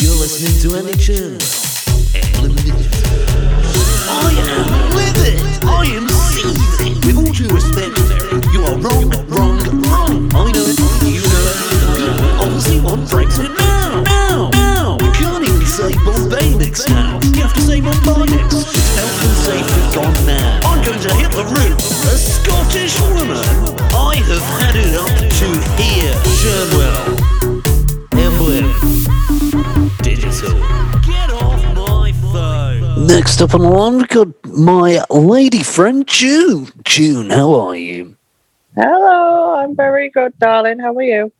You're listening to Andy Churn. I am. I am. With all due respect, you are wrong, wrong, wrong. I know. You know. Obviously, now. Now. Now. You can't now. You have to say. It's and gone now. I'm going to hit the roof. A Scottish woman. I have had it up to here. Churnwell. Next up on the line, we've got my lady friend June. June, how are you? Hello, I'm very good, darling. How are you?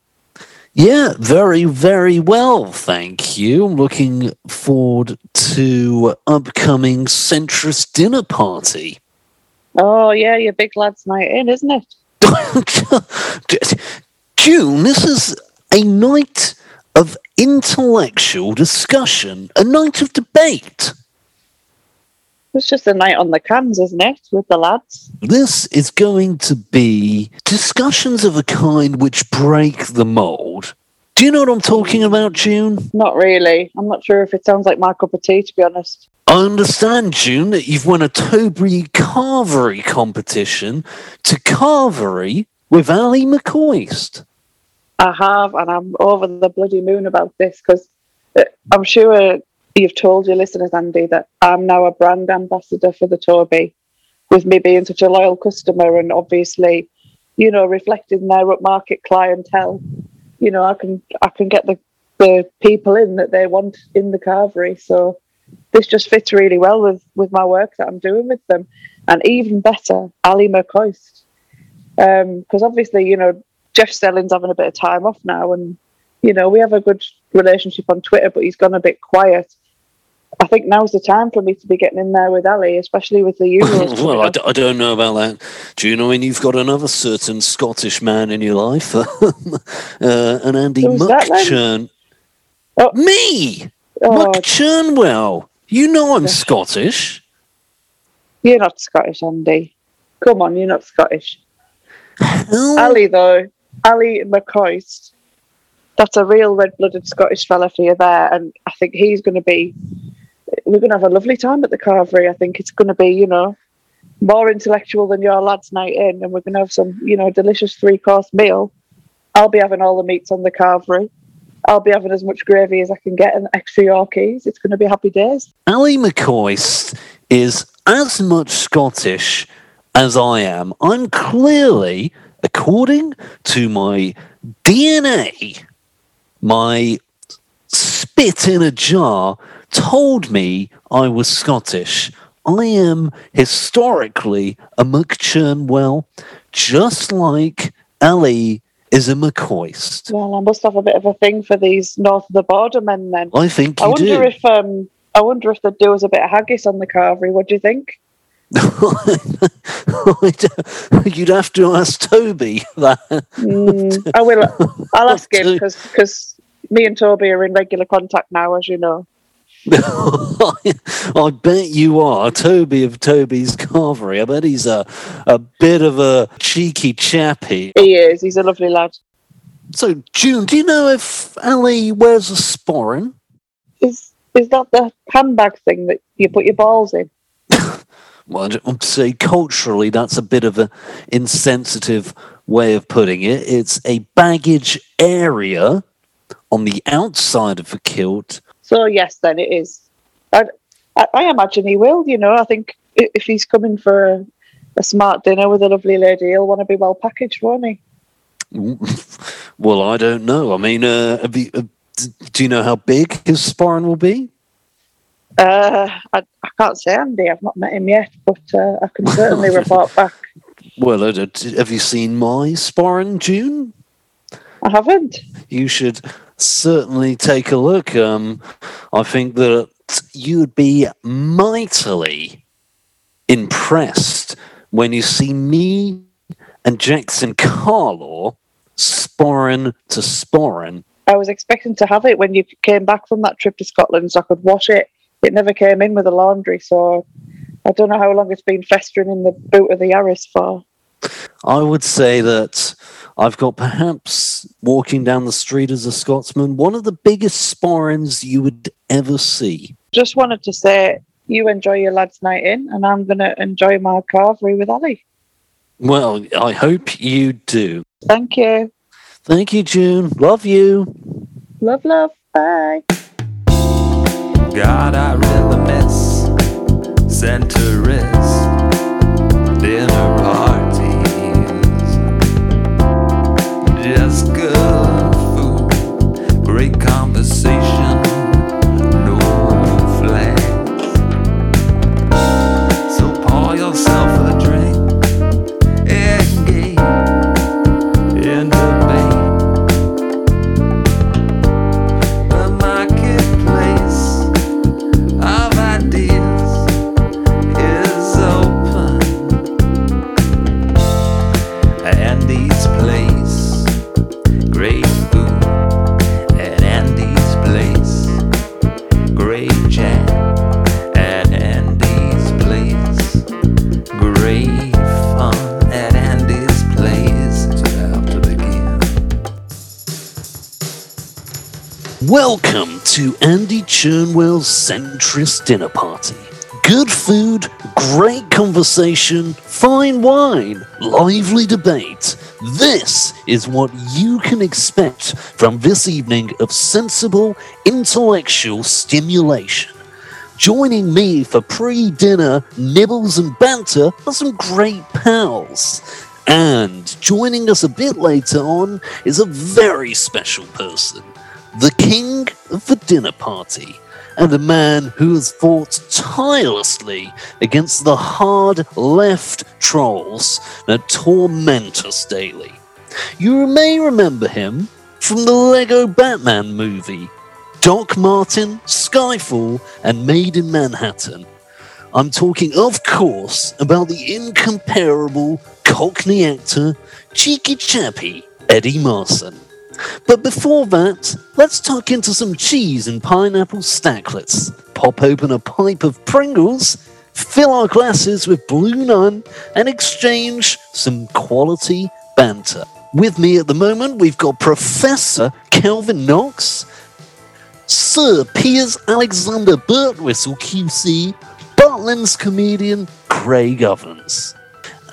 Yeah, very, very well, thank you. I'm looking forward to upcoming centrist dinner party. Oh, yeah, your big lad's night in, isn't it? June, this is a night of intellectual discussion, a night of debate. It's just a night on the cans, isn't it, with the lads? This is going to be discussions of a kind which break the mold. Do you know what I'm talking about, June? Not really. I'm not sure if it sounds like my cup of tea, to be honest. I understand, June, that you've won a Tobury carvery competition to carvery with Ali McCoist. I have, and I'm over the bloody moon about this because uh, I'm sure you've told your listeners, Andy, that I'm now a brand ambassador for the Toby, with me being such a loyal customer and obviously, you know, reflecting their upmarket clientele. You know, I can I can get the the people in that they want in the carvery. So this just fits really well with with my work that I'm doing with them, and even better, Ali McCoist, because um, obviously, you know, Jeff Stelling's having a bit of time off now, and you know, we have a good relationship on Twitter, but he's gone a bit quiet. I think now's the time for me to be getting in there with Ali, especially with the Euros. well, I d- I don't know about that. Do you know when you've got another certain Scottish man in your life, uh, an Andy? McChurn? Oh. Me, Oh, McChurnwell. You know I'm Scottish. you're not Scottish, Andy. Come on, you're not Scottish. How? Ali, though, Ali McCoist, that's a real red blooded Scottish fella for you there. And I think he's going to be, we're going to have a lovely time at the carvery. I think it's going to be, you know, more intellectual than your lad's night in. And we're going to have some, you know, delicious three course meal. I'll be having all the meats on the carvery. I'll be having as much gravy as I can get and extra Yorkies. It's going to be happy days. Ali McCoist is as much Scottish as I am. I'm clearly, according to my DNA, my spit in a jar told me I was Scottish. I am historically a McChurnwell, just like Ali is a McCoist. Well, I must have a bit of a thing for these north of the border men then. I think I wonder do. if um I wonder if they'd do us a bit of haggis on the carvery. What do you think? You'd have to ask Toby that. Mm, I will. I'll ask him because me and Toby are in regular contact now, as you know. I bet you are. Toby of Toby's Carvery. I bet he's a, a bit of a cheeky chappy. He is. He's a lovely lad. So, June, do you know if Ali wears a sporran? Is is that the handbag thing that you put your balls in? Well, I would say culturally, that's a bit of an insensitive way of putting it. It's a baggage area on the outside of the kilt. So yes, then it is. I, I, I imagine he will. You know, I think if he's coming for a, a smart dinner with a lovely lady, he'll want to be well packaged, won't he? Well, I don't know. I mean, uh, uh, do you know how big his sporran will be? Uh, I, I can't say Andy. I've not met him yet, but uh, I can certainly report back. Well, uh, have you seen my sporran, June? I haven't. You should certainly take a look. Um, I think that you'd be mightily impressed when you see me and Jackson Carlaw sporran to sporran. I was expecting to have it when you came back from that trip to Scotland, so I could wash it. It never came in with the laundry, so I don't know how long it's been festering in the boot of the Yaris for. I would say that I've got perhaps walking down the street as a Scotsman, one of the biggest sporrans you would ever see. Just wanted to say you enjoy your lads' night in, and I'm going to enjoy my carvery with Ali. Well, I hope you do. Thank you. Thank you, June. Love you. Love, love. Bye. God, I really miss centerist dinner parties. Andy Churnwell's Centrist Dinner Party. Good food, great conversation, fine wine, lively debate. This is what you can expect from this evening of sensible intellectual stimulation. Joining me for pre dinner nibbles and banter are some great pals. And joining us a bit later on is a very special person the king of the dinner party, and a man who has fought tirelessly against the hard left trolls that torment us daily. You may remember him from the Lego Batman movie, Doc Martin, Skyfall, and Maid in Manhattan. I'm talking, of course, about the incomparable Cockney actor, cheeky chappy, Eddie Marsan. But before that, let's tuck into some cheese and pineapple stacklets, pop open a pipe of Pringles, fill our glasses with Blue Nun, and exchange some quality banter. With me at the moment, we've got Professor Kelvin Knox, Sir Piers Alexander Birtwhistle QC, Butlins comedian Craig Ovens,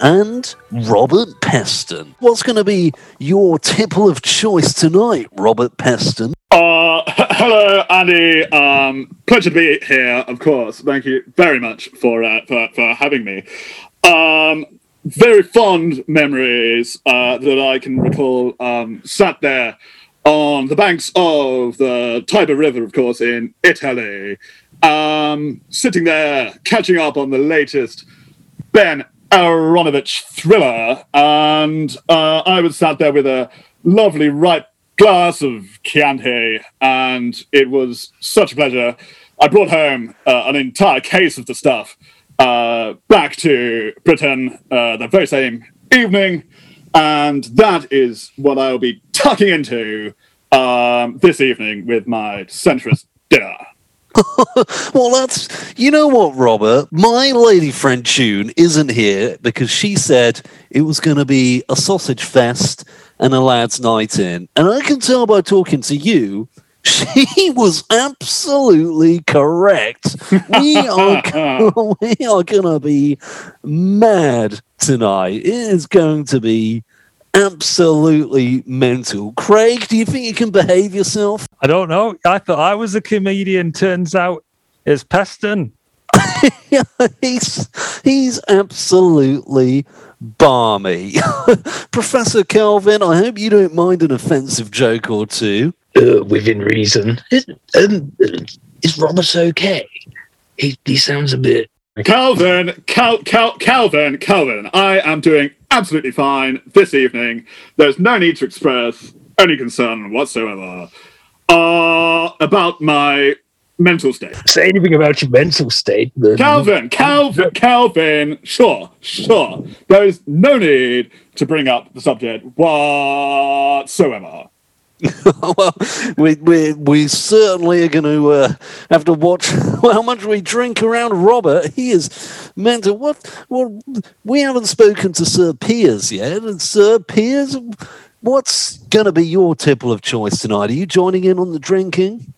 and Robert Peston. What's going to be your tipple of choice tonight, Robert Peston? Uh, hello, Andy. Um, pleasure to be here. Of course, thank you very much for uh, for, for having me. Um, very fond memories uh, that I can recall. Um, sat there on the banks of the Tiber River, of course, in Italy. Um, sitting there, catching up on the latest Ben Aaronovitch thriller, and uh, I was sat there with a lovely ripe glass of Chianti, and it was such a pleasure. I brought home uh, an entire case of the stuff uh, back to Britain uh, the very same evening, and that is what I'll be tucking into um, this evening with my centrist dinner. Well, that's you know what, Robert. My lady friend June isn't here because she said it was going to be a sausage fest and a lads' night in, and I can tell by talking to you. She was absolutely correct. We are we are gonna be mad tonight. It is going to be absolutely mental. Craig, do you think you can behave yourself? I don't know. I thought I was a comedian. Turns out it's Peston. he's he's absolutely balmy. Professor Kelvin, I hope you don't mind an offensive joke or two. uh, within reason. Is, um, is Robert okay? He, he sounds a bit. Calvin, Cal, Cal, Calvin, Calvin, I am doing absolutely fine this evening. There's no need to express any concern whatsoever uh, about my mental state. Say anything about your mental state. Then. Calvin, Calvin, Calvin, sure, sure. There is no need to bring up the subject whatsoever. well, we, we, we certainly are going to uh, have to watch how much we drink around Robert. He is mental. What? What? We haven't spoken to Sir Piers yet. And Sir Piers, what's going to be your tipple of choice tonight? Are you joining in on the drinking?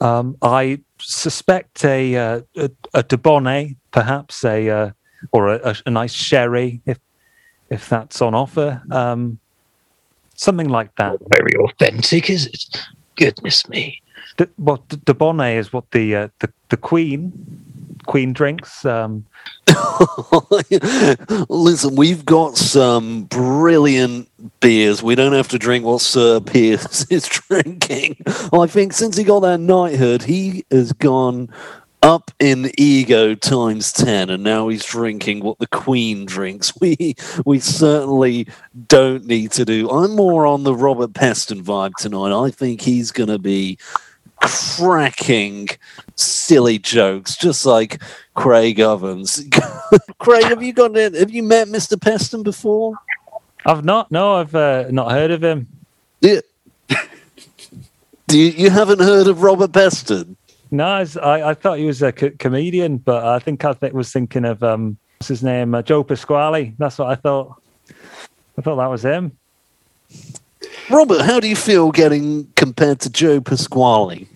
Um, I suspect a uh, a, a Dubonnet, perhaps a uh, or a, a nice sherry, if if that's on offer. Um, something like that. Very authentic, is it? Goodness me. D- well, D- Dubonnet is what the uh, the the Queen Queen drinks. Um, Listen, we've got some brilliant beers. We don't have to drink what Sir Piers is drinking. I think since he got that knighthood, he has gone up in ego times 10 and now he's drinking what the queen drinks we we certainly don't need to do i'm more on the robert peston vibe tonight i think he's going to be cracking silly jokes just like craig ovens craig have you got have you met mr peston before I've not. No, I've uh, not heard of him. yeah. Do you, you haven't heard of robert peston No, I, I I thought he was a co- comedian, but I think I th- was thinking of um, what's his name, uh, Joe Pasquale. That's what I thought. I thought that was him. robert how do you feel getting compared to joe pasquale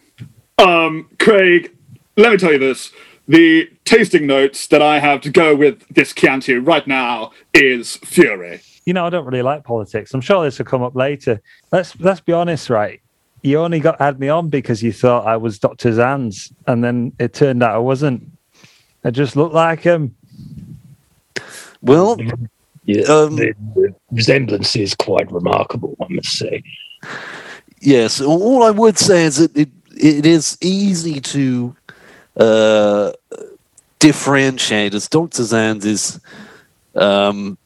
Um, Craig, let me tell you this. The tasting notes that I have to go with this Chianti right now is Fury. You know, I don't really like politics. I'm sure this will come up later. Let's let's be honest, right? You only got had me on because you thought I was Dr. Zanz, and then it turned out I wasn't. I just looked like him. well Yeah, Um, the, the resemblance is quite remarkable, I must say. Yes, all I would say is that it, it is easy to uh, differentiate as Dr. Zands is. Um,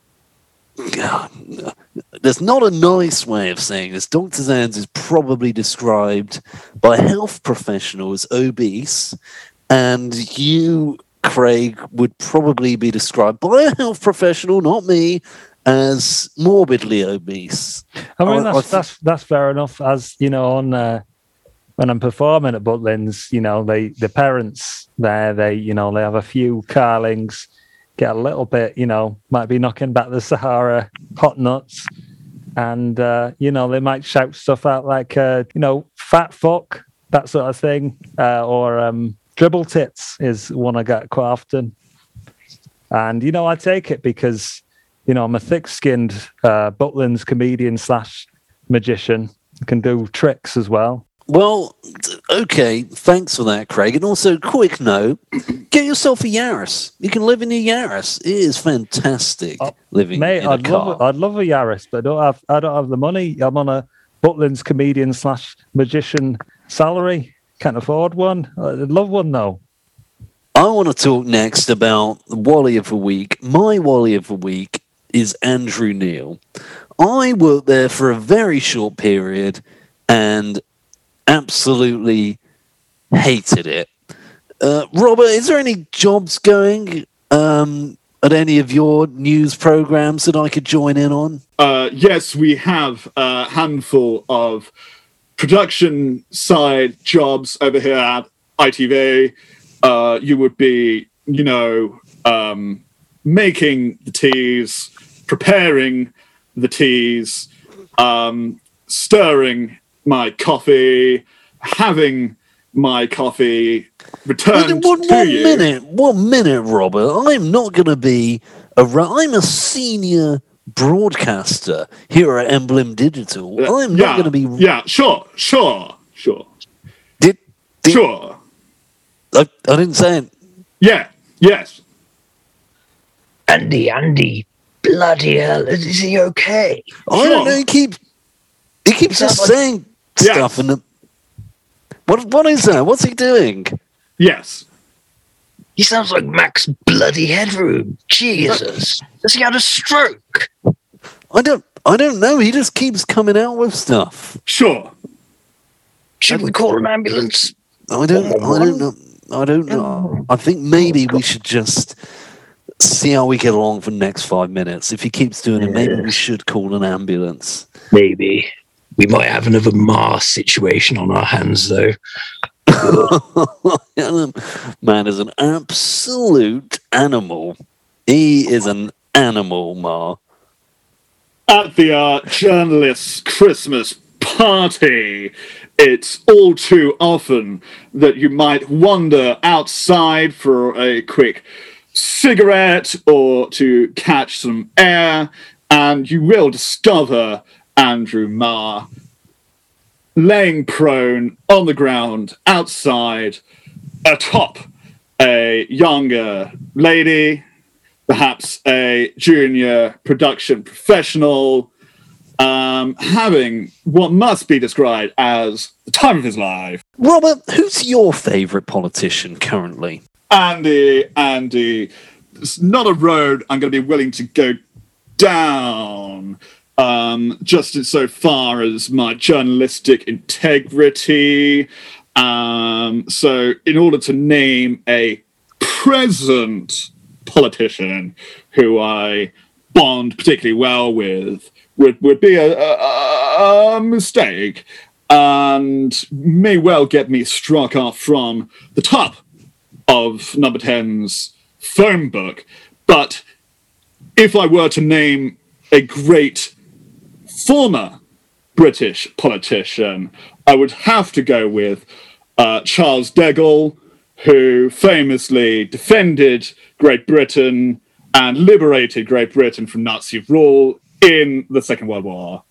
there's not a nice way of saying this. Dr. Zands is probably described by health professionals as obese, and you, Craig, would probably be described by a health professional, not me, as morbidly obese. I mean, I- I that's that's that's fair enough. As you know, on uh, when I'm performing at Butlins, you know, they the parents there, they you know, they have a few carlings, get a little bit, you know, might be knocking back the Sahara hot nuts, and uh, you know, they might shout stuff out like, uh, you know, fat fuck, that sort of thing, uh, or um, dribble tits is one I get quite often, and you know, I take it because you know, I'm a thick-skinned uh, Butlins comedian slash magician. Can do tricks as well. Well, okay, thanks for that, Craig. And also, quick note: get yourself a Yaris. You can live in a Yaris. It is fantastic Oh, living Mate, in a I'd car. love, I'd love a Yaris, but I don't have, I don't have the money. I'm on a Butlins comedian slash magician salary. Can't afford one. I'd love one though. I want to talk next about the Wally of the Week. My Wally of the Week is Andrew Neil. I worked there for a very short period and absolutely hated it. Uh, Robert, is there any jobs going um, at any of your news programs that I could join in on? Uh, yes, we have a handful of production side jobs over here at ITV. Uh, you would be, you know, um, making the teas, preparing the teas, um, stirring my coffee, having my coffee returned one, to one you. minute, one minute, Robert. I'm not going to be a. ru- I'm a senior broadcaster here at Emblem Digital. Uh, I'm yeah, not going to be. Yeah, sure, sure, sure, Did, did, sure. I, I didn't say it. Yeah, yes. Andy, Andy, bloody hell, is is he okay? I don't know. He keeps. He keeps just like- saying Yes. stuff, and the, what? What is that? What's he doing? Yes. He sounds like Max Bloody Headroom. Jesus. Has he had a stroke? I don't. I don't know. He just keeps coming out with stuff. Sure. Should we call an ambulance? I don't. I don't know. I don't know. I think maybe we should just see how we get along for the next five minutes. If he keeps doing it, maybe we should call an ambulance. Maybe. We might have another Mars situation on our hands, though. Man is an absolute animal. He is an animal, Ma. At the uh, journalist's Christmas party, it's all too often that you might wander outside for a quick cigarette or to catch some air, and you will discover Andrew Marr laying prone on the ground outside atop a younger lady, perhaps a junior production professional, um, having what must be described as the time of his life. Robert, who's your favourite politician currently? Andy, Andy, it's not a road I'm going to be willing to go down. Um, just in so far as my journalistic integrity. Um, so, in order to name a present politician who I bond particularly well with, would, would be a, a, a mistake and may well get me struck off from the top of number 10's phone book. But if I were to name a great former British politician, I would have to go with uh, Charles de Gaulle, who famously defended Great Britain and liberated Great Britain from Nazi rule in the Second World War.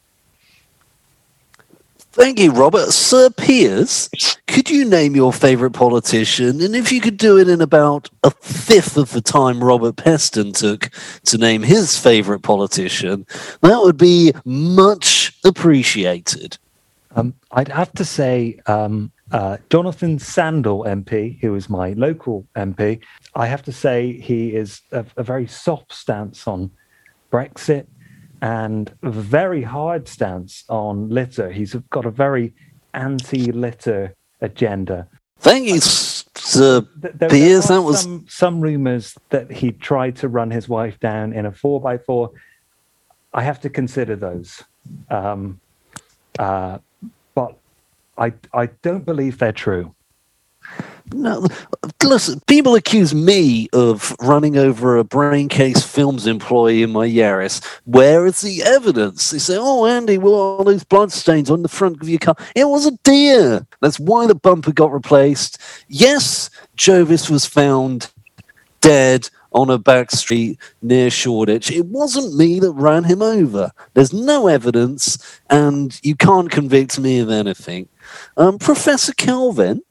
Thank you, Robert. Sir Piers, could you name your favourite politician? And if you could do it in about a fifth of the time Robert Peston took to name his favourite politician, that would be much appreciated. Um, I'd have to say um, uh, Jonathan Sandal MP, who is my local MP. I have to say he is a, a very soft stance on Brexit and very hard stance on litter. He's got a very anti-litter agenda. Thank you, Sir Th- There, Piers. there That was some, some rumors that he tried to run his wife down in a four by four. I have to consider those, um, uh, but I I don't believe they're true. No, listen, people accuse me of running over a Braincase Films employee in my Yaris. Where is the evidence? They say, oh, Andy, well, all those bloodstains on the front of your car. It was a deer. That's why the bumper got replaced. Yes, Jovis was found dead on a back street near Shoreditch. It wasn't me that ran him over. There's no evidence, and you can't convict me of anything. Um, Professor Kelvin,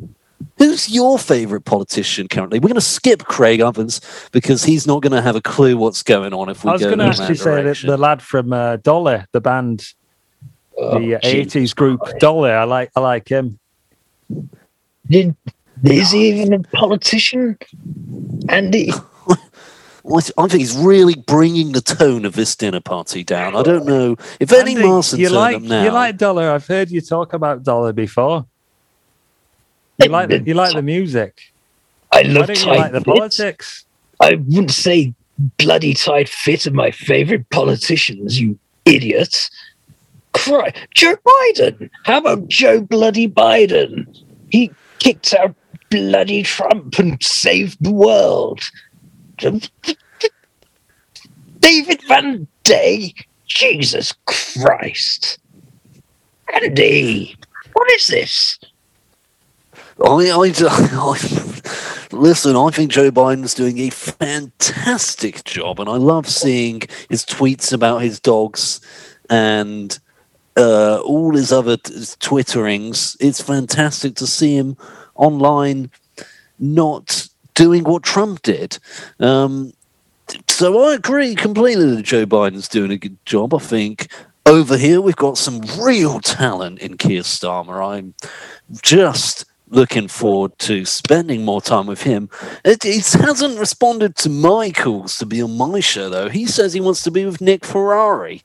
Who's your favourite politician currently? We're going to skip Craig Ovens because he's not going to have a clue what's going on if we I was go going to actually that say that the lad from uh, Dollar, the band, Oh, the uh, 80s group Dollar. I like I like him. Did, is he even a politician? Andy? Well, I th- I think he's really bringing the tone of this dinner party down. I don't know if Eddie Andy, Marsan you like up now. you like Dollar. I've heard you talk about Dollar before. You like the, you like the music. I love tight like the politics? I wouldn't say bloody tight fit are my favorite politicians, you idiots. Cry. Joe Biden. How about Joe bloody Biden? He kicked out bloody Trump and saved the world. David Van Day. Jesus Christ. Andy, what is this? I, I, I, listen, I think Joe Biden's doing a fantastic job, and I love seeing his tweets about his dogs and uh, all his other t- twitterings. It's fantastic to see him online not doing what Trump did. Um, so I agree completely that Joe Biden's doing a good job. I think over here we've got some real talent in Keir Starmer. I'm just looking forward to spending more time with him. It, he hasn't responded to my calls to be on my show, though. He says he wants to be with Nick Ferrari.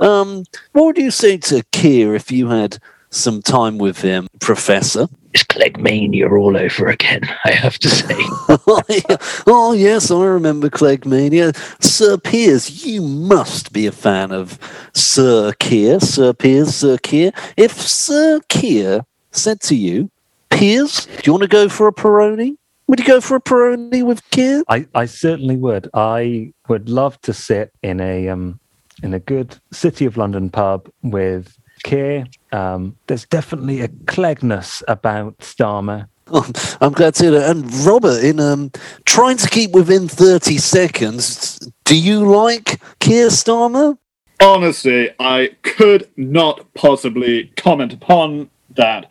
Um, what would you say to Keir if you had some time with him, Professor? it's Cleggmania all over again. I have to say. oh, yeah. Oh, yes, I remember Cleggmania. Sir Piers, you must be a fan of Sir Keir. Sir Piers, Sir Keir. If Sir Keir said to you, Piers, do you want to go for a Peroni? Would you go for a Peroni with Keir? I, I certainly would. I would love to sit in a um in a good City of London pub with Keir. Um, there's definitely a cleggness about Starmer. Oh, I'm glad to hear that. And Robert, in um, trying to keep within 30 seconds, do you like Keir Starmer? Honestly, I could not possibly comment upon that.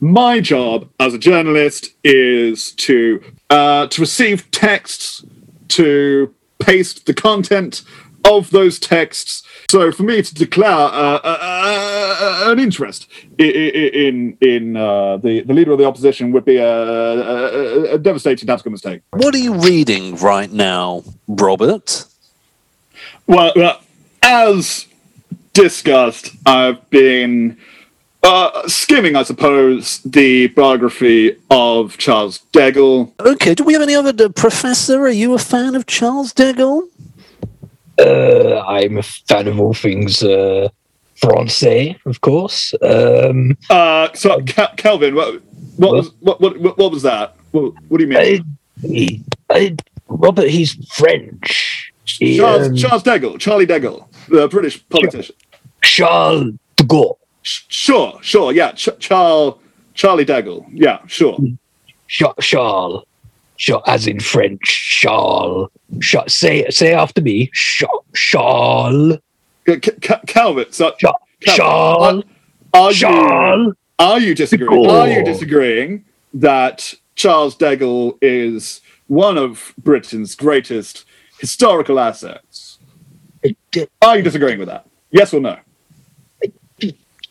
My job as a journalist is to uh, to receive texts, to paste the content of those texts. So for me to declare uh, uh, uh, an interest in in uh, the the leader of the opposition would be a, a, a devastating tactical mistake. What are you reading right now, Robert? Well, well, as discussed, I've been uh, skimming, I suppose, the biography of Charles de Gaulle. Okay, do we have any other uh, professor? Are you a fan of Charles de Gaulle? Uh, I'm a fan of all things uh, Francais, of course. Um, Uh, so, Cal- Calvin, what, what was what, what what what was that? What, what do you mean? I, I, Robert, he's French. He, Charles, um, Charles de Gaulle, Charlie de Gaulle, the British politician. Charles de Gaulle. Sh- Sure, sure, yeah, Ch- Charles, Charlie de Gaulle, yeah, sure. Cha- Charles. Cha- as in French, Charles. Cha- say say after me. Cha- Charles. C- C- Calvin, so Cha- Calvin, Charles. are you Charles. Are you disagreeing? Are you disagreeing that Charles de Gaulle is one of Britain's greatest historical assets? Are you disagreeing with that? Yes or no?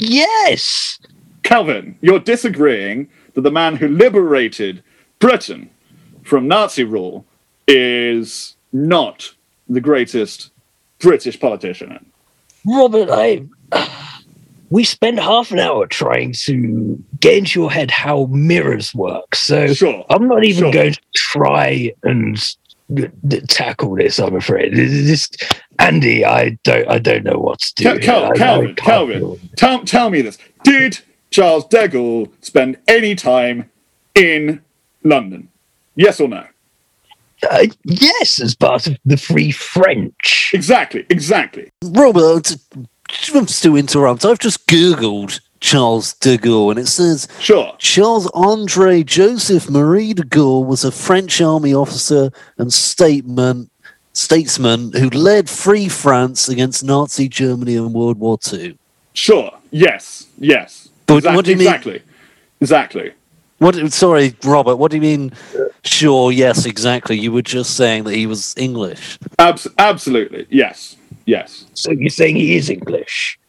Yes. Calvin, you're disagreeing that the man who liberated Britain from Nazi rule is not the greatest British politician. Robert, I we spent half an hour trying to get into your head how mirrors work. So Sure. I'm not even Sure. going to try and tackle this. I'm afraid. This, Andy, I don't, I don't know what to do. Cal- Cal- I- I Calvin, can't Calvin, tell, tell me this. Did Charles de Gaulle spend any time in London? Yes or no? Uh, yes, as part of the Free French. Exactly, exactly. Robert, just to interrupt, I've just Googled Charles de Gaulle and it says Sure. Charles Andre Joseph Marie de Gaulle was a French army officer and statesman, statesman who led Free France against Nazi Germany in World War II. Sure. Yes. Yes. But Exact- what do you mean- Exactly. Exactly. What? Sorry, Robert. What do you mean? Sure. Yes. Exactly. You were just saying that he was English. Abs- absolutely. Yes. Yes. So you're saying he is English,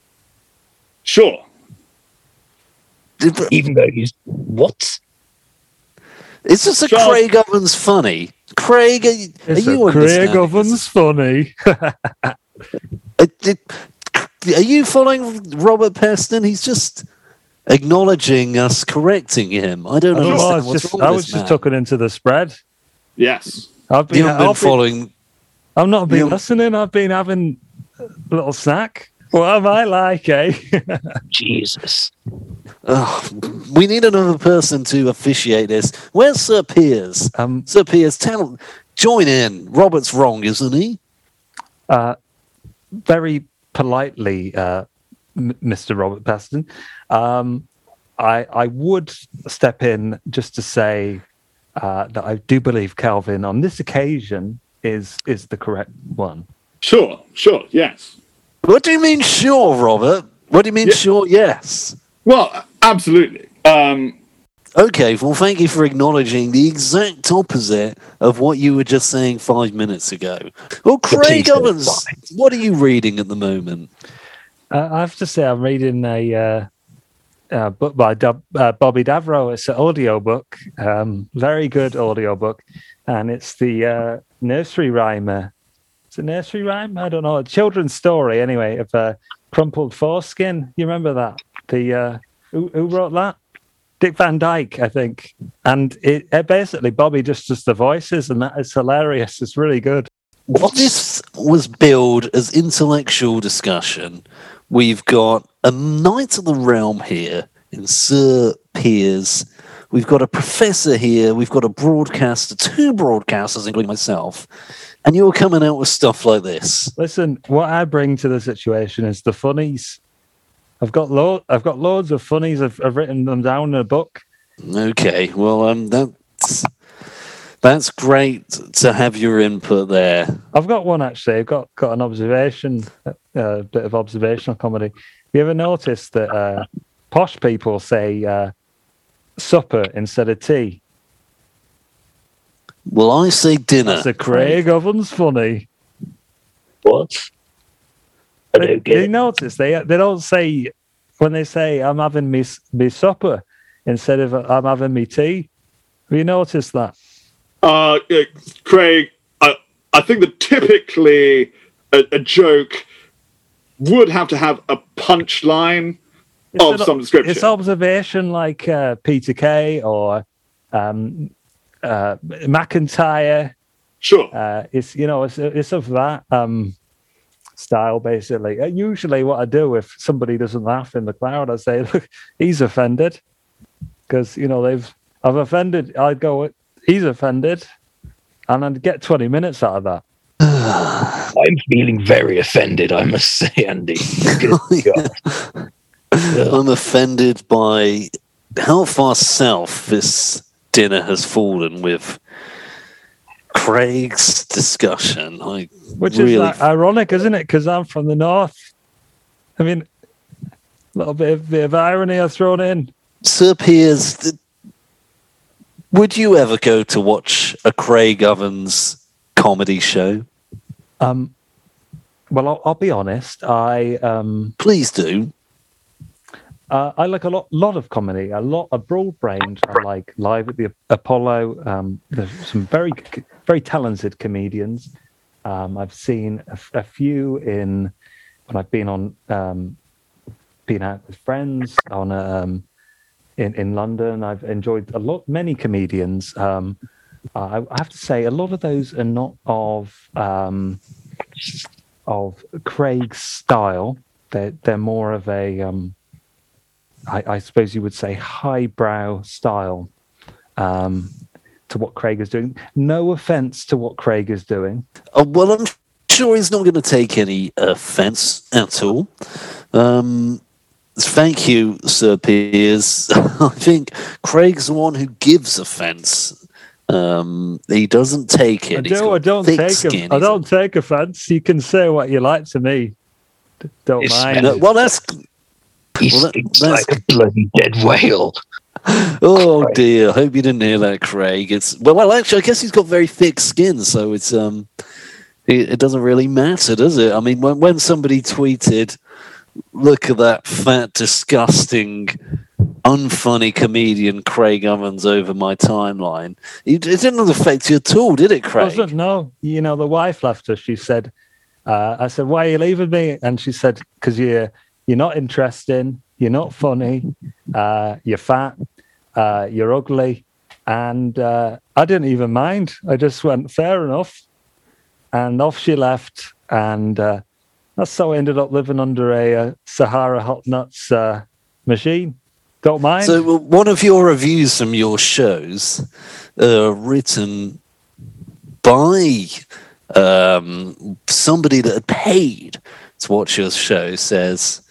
Sure. Even though he's what? Is this a Charles- Craig Evans funny? Craig, are, you- are you a Craig understanding Ovens funny. Uh, did- are you following Robert Peston? He's just acknowledging us correcting him. I don't I, don't know, I was what's just, wrong I was just man. tucking into the spread. Yes. I've been, been I've been- following. I've not been listening. I've been having a little snack. What am I like, eh? Jesus. Ugh, we need another person to officiate this. Where's Sir Piers? um, Sir Piers, tell, join in. Robert's wrong, isn't he? uh, very politely, uh, M- Mr. Robert Peston, um, I, I would step in just to say uh, that I do believe Calvin on this occasion is is the correct one. Sure. Sure. Yes. What do you mean, sure, Robert? What do you mean, Yeah. sure, yes? Well, absolutely. Um, Okay, well, thank you for acknowledging the exact opposite of what you were just saying five minutes ago. Well, Craig please Evans, what are you reading at the moment? Uh, I have to say, I'm reading a uh, uh, book by Dub, uh, Bobby Davro. It's an audio book, um, very good audio book, and it's the uh, nursery rhyme. Uh, it's a nursery rhyme. I don't know, a children's story anyway of uh, crumpled foreskin. You remember that? The uh, who, who wrote that? Dick Van Dyke, I think. And it, it basically Bobby just does the voices, and that is hilarious. It's really good. What this was billed as intellectual discussion, we've got a knight of the realm here in Sir Piers. We've got a professor here. We've got a broadcaster, two broadcasters, including myself. And you're coming out with stuff like this. Listen, what I bring to the situation is the funnies. I've got lo- I've got loads of funnies. I've, I've written them down in a book. Okay, well, um, that's that's great to have your input there. I've got one actually. I've got got an observation, uh, a bit of observational comedy. You ever noticed that uh, posh people say uh, supper instead of tea? Well, I say dinner. That's a Craig Ovens funny. What? I They, don't get they it. notice they they don't say when they say I'm having me me supper instead of I'm having me tea. Have you noticed that? Uh, yeah, Craig, I, I think that typically a, a joke would have to have a punchline of an- some description. It's observation like uh, Peter Kay or um, uh, McIntyre. Sure. Uh, it's you know it's it's of that um, style basically. Uh, usually, what I do if somebody doesn't laugh in the crowd, I say, "Look, he's offended," because you know they've I've offended. I'd go, "He's offended," and I'd get twenty minutes out of that. I'm feeling very offended, I must say, Andy. I'm offended by how far south this dinner has fallen with Craig's discussion. I Which really is like, ironic, isn't it? Because I'm from the north. I mean, a little bit of, bit of irony I've thrown in. Sir Piers, th- would you ever go to watch a Craig Ovens comedy show? Um, well, I'll, I'll be honest. I um, Please do. Uh, I like a lot, lot of comedy, a lot, a broad range. I like live at the Apollo. Um, there's some very, very talented comedians. Um, I've seen a few in when I've been on, um, been out with friends on um, in in London. I've enjoyed a lot, many comedians. Um, I, I have to say, a lot of those are not of um, of Craig's style. They're they're more of a um, I, I suppose you would say highbrow style um, to what Craig is doing. No offense to what Craig is doing. Uh, well, I'm sure he's not going to take any offence at all. Um, thank you, Sir Piers. I think Craig's the one who gives offence. Um, he doesn't take it. I do, I don't take. skin. I don't take offense. You can say what you like to me. D- Don't It's- mind. No, well, that's He Well, that- that's- like a bloody dead whale. Oh dear! I hope you didn't hear that, Craig. It's well, well, actually, I guess he's got very thick skin, so it's um, it, it doesn't really matter, does it? I mean, when when somebody tweeted, "Look at that fat, disgusting, unfunny comedian Craig Ovens over my timeline," it, it didn't affect you at all, did it, Craig? Wasn't no. You know, the wife left her. She said, uh, "I said, why are you leaving me?" And she said, "Because you're you're not interesting. You're not funny. Uh, you're fat. Uh, you're ugly." And uh, I didn't even mind. I just went, "Fair enough." And off she left. And uh, that's how I ended up living under a, uh Sahara hot nuts uh, machine. Don't mind. So, one of your reviews from your shows, written by um, somebody that had paid to watch your show, says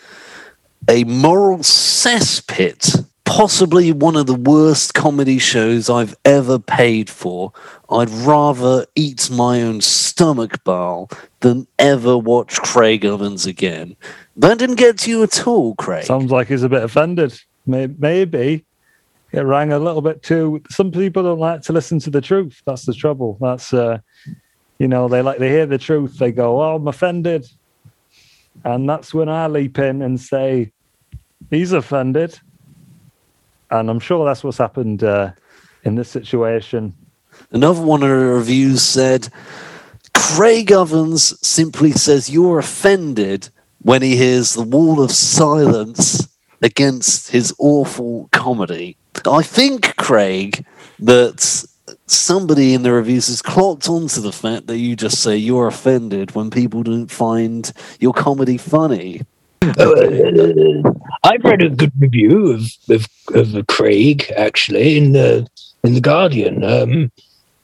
a moral cesspit, possibly one of the worst comedy shows I've ever paid for. I'd rather eat my own stomach bile than ever watch Craig Ovens again. That didn't get to you at all, Craig. Sounds like he's a bit offended. Maybe it rang a little bit too. Some people don't like to listen to the truth. That's the trouble. That's uh, you know, they like they hear the truth. They go, "Oh, I'm offended," and that's when I leap in and say, "He's offended," and I'm sure that's what's happened uh, in this situation. Another one of the reviews said Craig Ovens simply says you're offended when he hears the wall of silence against his awful comedy. I think, Craig, that somebody in the reviews has clocked onto the fact that you just say you're offended when people don't find your comedy funny. Uh, I've read a good review of of, of Craig actually in the in the Guardian. Um,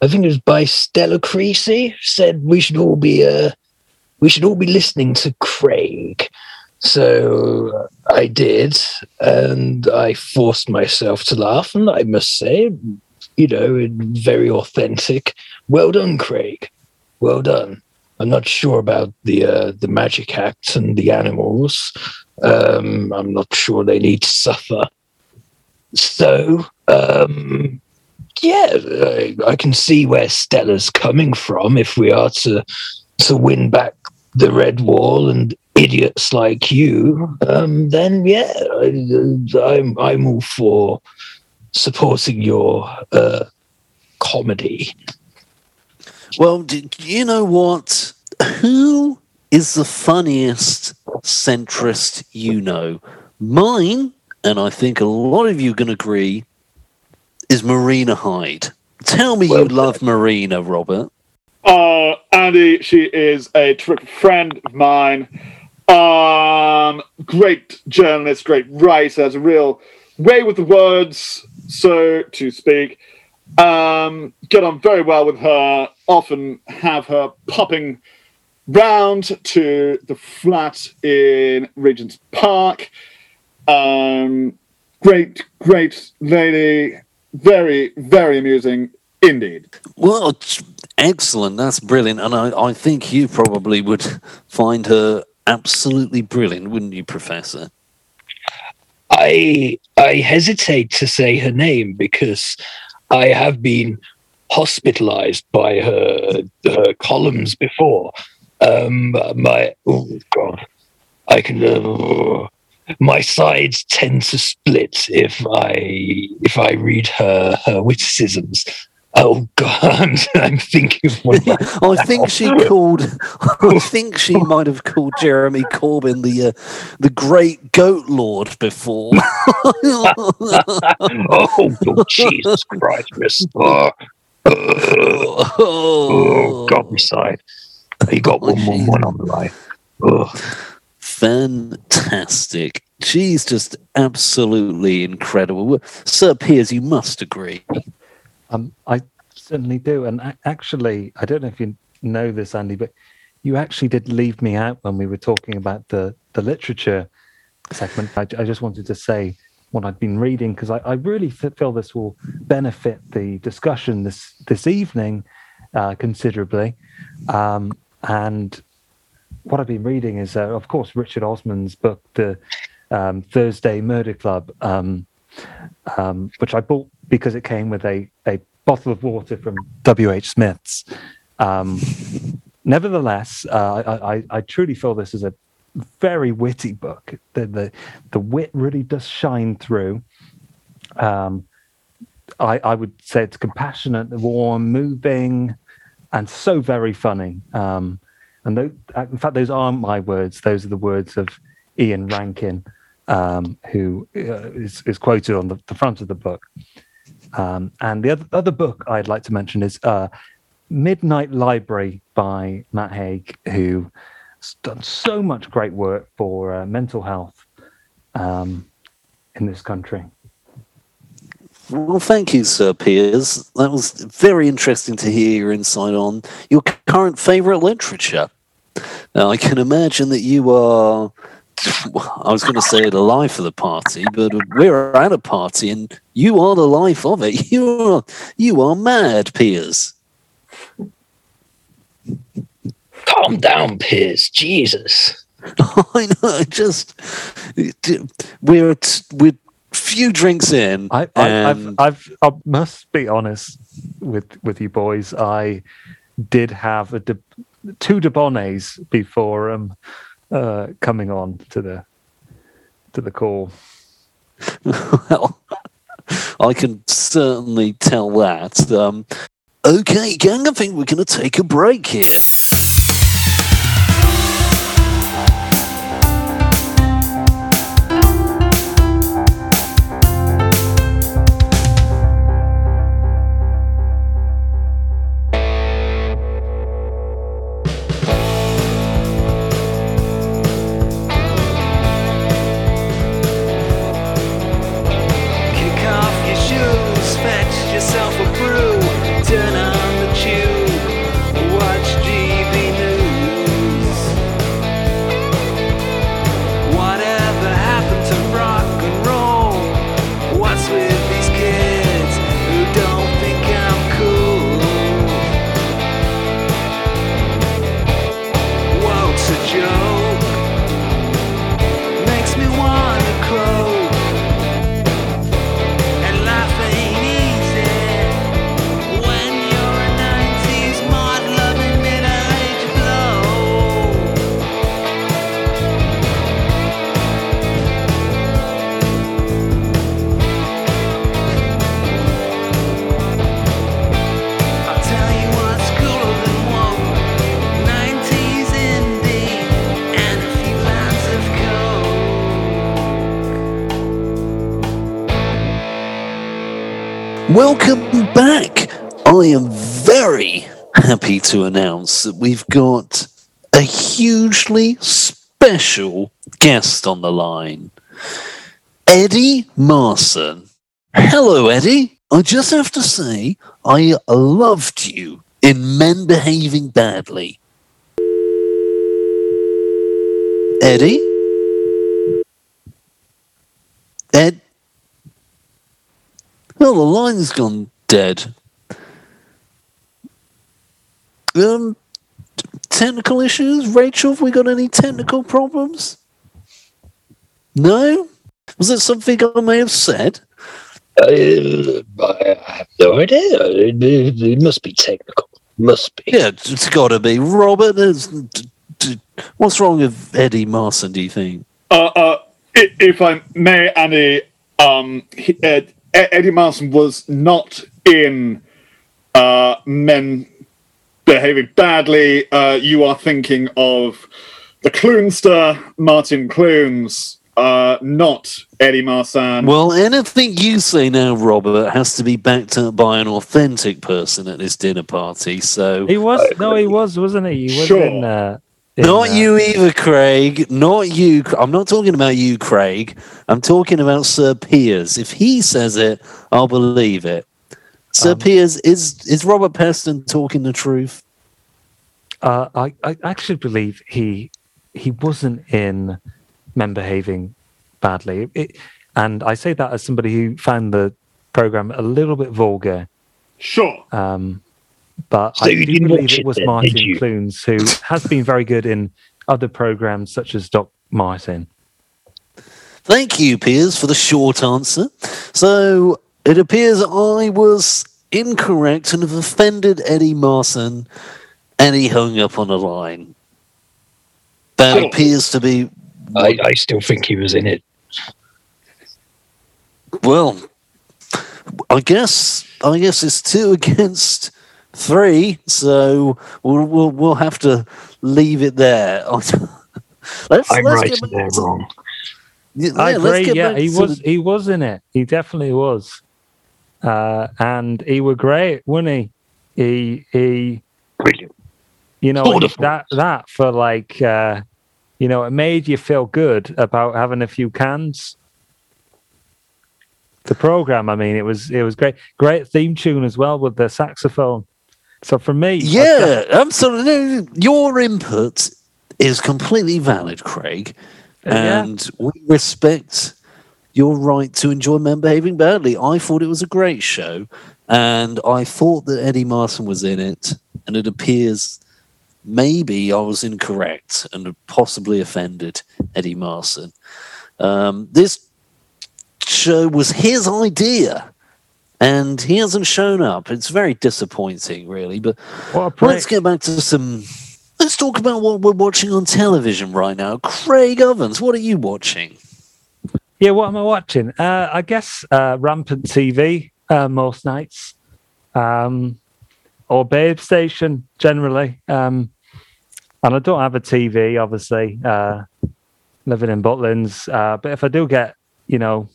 I think it was by Stella Creasy. Said we should all be uh, we should all be listening to Craig. So I did, and I forced myself to laugh, and I must say, you know, very authentic. Well done, Craig. Well done. I'm not sure about the uh, the magic acts and the animals. Um, I'm not sure they need to suffer. So, um, yeah, I, I can see where Stella's coming from. If we are to to win back the red wall and idiots like you, um, then yeah, I, I'm I'm all for supporting your uh, comedy. Well, do, do you know what? Who is the funniest centrist you know? Mine, and I think a lot of you can agree, is Marina Hyde. Tell me Well you love Marina, Robert. Uh, Andy, she is a terrific friend of mine. Um, great journalist, great writer, has a real way with the words, so to speak. Um, get on very well with her. Often have her popping round to the flat in Regent's Park. Um, great, great lady. Very, very amusing indeed. Well, excellent. That's brilliant. And I, I think you probably would find her absolutely brilliant, wouldn't you, Professor? I I hesitate to say her name because I have been hospitalized by her her columns before. Um, my oh god, I can. Uh, my sides tend to split if I if I read her her witticisms. Oh God, I'm thinking. Of one I think she called. I think she might have called Jeremy Corbyn the uh, the Great Goat Lord before. oh, oh, Jesus Christ, Miss. Oh, oh, God, my side. You got one, one, one on the line. Oh. Fantastic. She's just absolutely incredible. Sir Piers, you must agree. Um, I certainly do. And actually, I don't know if you know this, Andy, but you actually did leave me out when we were talking about the, the literature segment. I, I just wanted to say what I'd been reading because I, I really feel this will benefit the discussion this this evening uh, considerably. Um, and what I've been reading is, uh, of course, Richard Osman's book, The um, Thursday Murder Club, um, um, which I bought because it came with a, a bottle of water from W.H. Smith's. Um, nevertheless, uh, I, I, I truly feel this is a very witty book. The, the, the wit really does shine through. Um, I, I would say it's compassionate, warm, moving, and so very funny. Um, and tho- in fact, those aren't my words; those are the words of Ian Rankin, um, who uh, is, is quoted on the, the front of the book. Um, and the other, other book I'd like to mention is uh, Midnight Library by Matt Haig, who has done so much great work for uh, mental health um, in this country. Well, thank you, Sir Piers. That was very interesting to hear your insight on your current favourite literature. Now, I can imagine that you are. I was going to say the life of the party, but we're at a party, and you are the life of it. You are, you are mad, Piers. Calm down, Piers. Jesus. I know. Just we're we're few drinks in. I, I, I've, I've, I must be honest with with you boys. I did have a de, two Dubonnets before um uh coming on to the to the call. well, I can certainly tell that. Um, okay, gang, I think we're going to take a break here. Welcome back. I am very happy to announce that we've got a hugely special guest on the line. Eddie Marsan. Hello, Eddie. I just have to say, I loved you in Men Behaving Badly. Eddie? Ed? Well, the line's gone dead. Um, technical issues? Rachel, have we got any technical problems? No? Was it something I may have said? Uh, I have no idea. It, it- it must be technical. Must be. Yeah, it's got to be. Robert, there's- d- d- what's wrong with Eddie Marsan, do you think? Uh, uh, if I may, Andy, um, he, Eddie Marsan was not in uh, Men Behaving Badly. Uh, you are thinking of the Clunster, Martin Clunes, uh, not Eddie Marsan. Well, anything you say now, Robert, has to be backed up by an authentic person at this dinner party. So, He was no, he was, wasn't he? He was Sure. in. Uh, in, not uh, you either, Craig. Not you. I'm not talking about you, Craig. I'm talking about Sir Piers. If he says it, I'll believe it. Sir Um, Piers, is is Robert Peston talking the truth? Uh, I, I actually believe he he wasn't in men behaving badly, it, and I say that as somebody who found the program a little bit vulgar. sure. Um, but So I do didn't believe it it was then, Martin did? Clunes who has been very good in other programs such as Doc Martin. Thank you, Piers, for the short answer. So it appears I was incorrect and have offended Eddie Marsan, and he hung up on the line. That Oh. appears to be I, I still think he was in it. well. I guess I guess it's two against three, so we'll we'll, we'll have to leave it there. let's, I'm let's right get and to- wrong. Yeah, I agree. Yeah, he was. the- He was in it. He definitely was, uh, and he were great, wasn't he? He he. Brilliant. You know Wonderful. that that for like, uh, you know, it made you feel good about having a few cans. The program, I mean, it was it was great. Great theme tune as well with the saxophone. So for me, Yeah, absolutely. Your input is completely valid, Craig, Yeah. and we respect your right to enjoy men behaving badly. I thought it was a great show, and I thought that Eddie Martin was in it, and it appears maybe I was incorrect and possibly offended Eddie Marsan. Um, this show was his idea. And he hasn't shown up. It's very disappointing, really. But what a. Let's get back to some. Let's talk about what we're watching on television right now. Craig Ovens, what are you watching? Yeah, what am I watching? Uh, I guess uh, Rampant TV uh, most nights, um, or Babe Station generally. Um, and I don't have a TV, obviously, uh, living in Butlins. Uh, but if I do get, you know,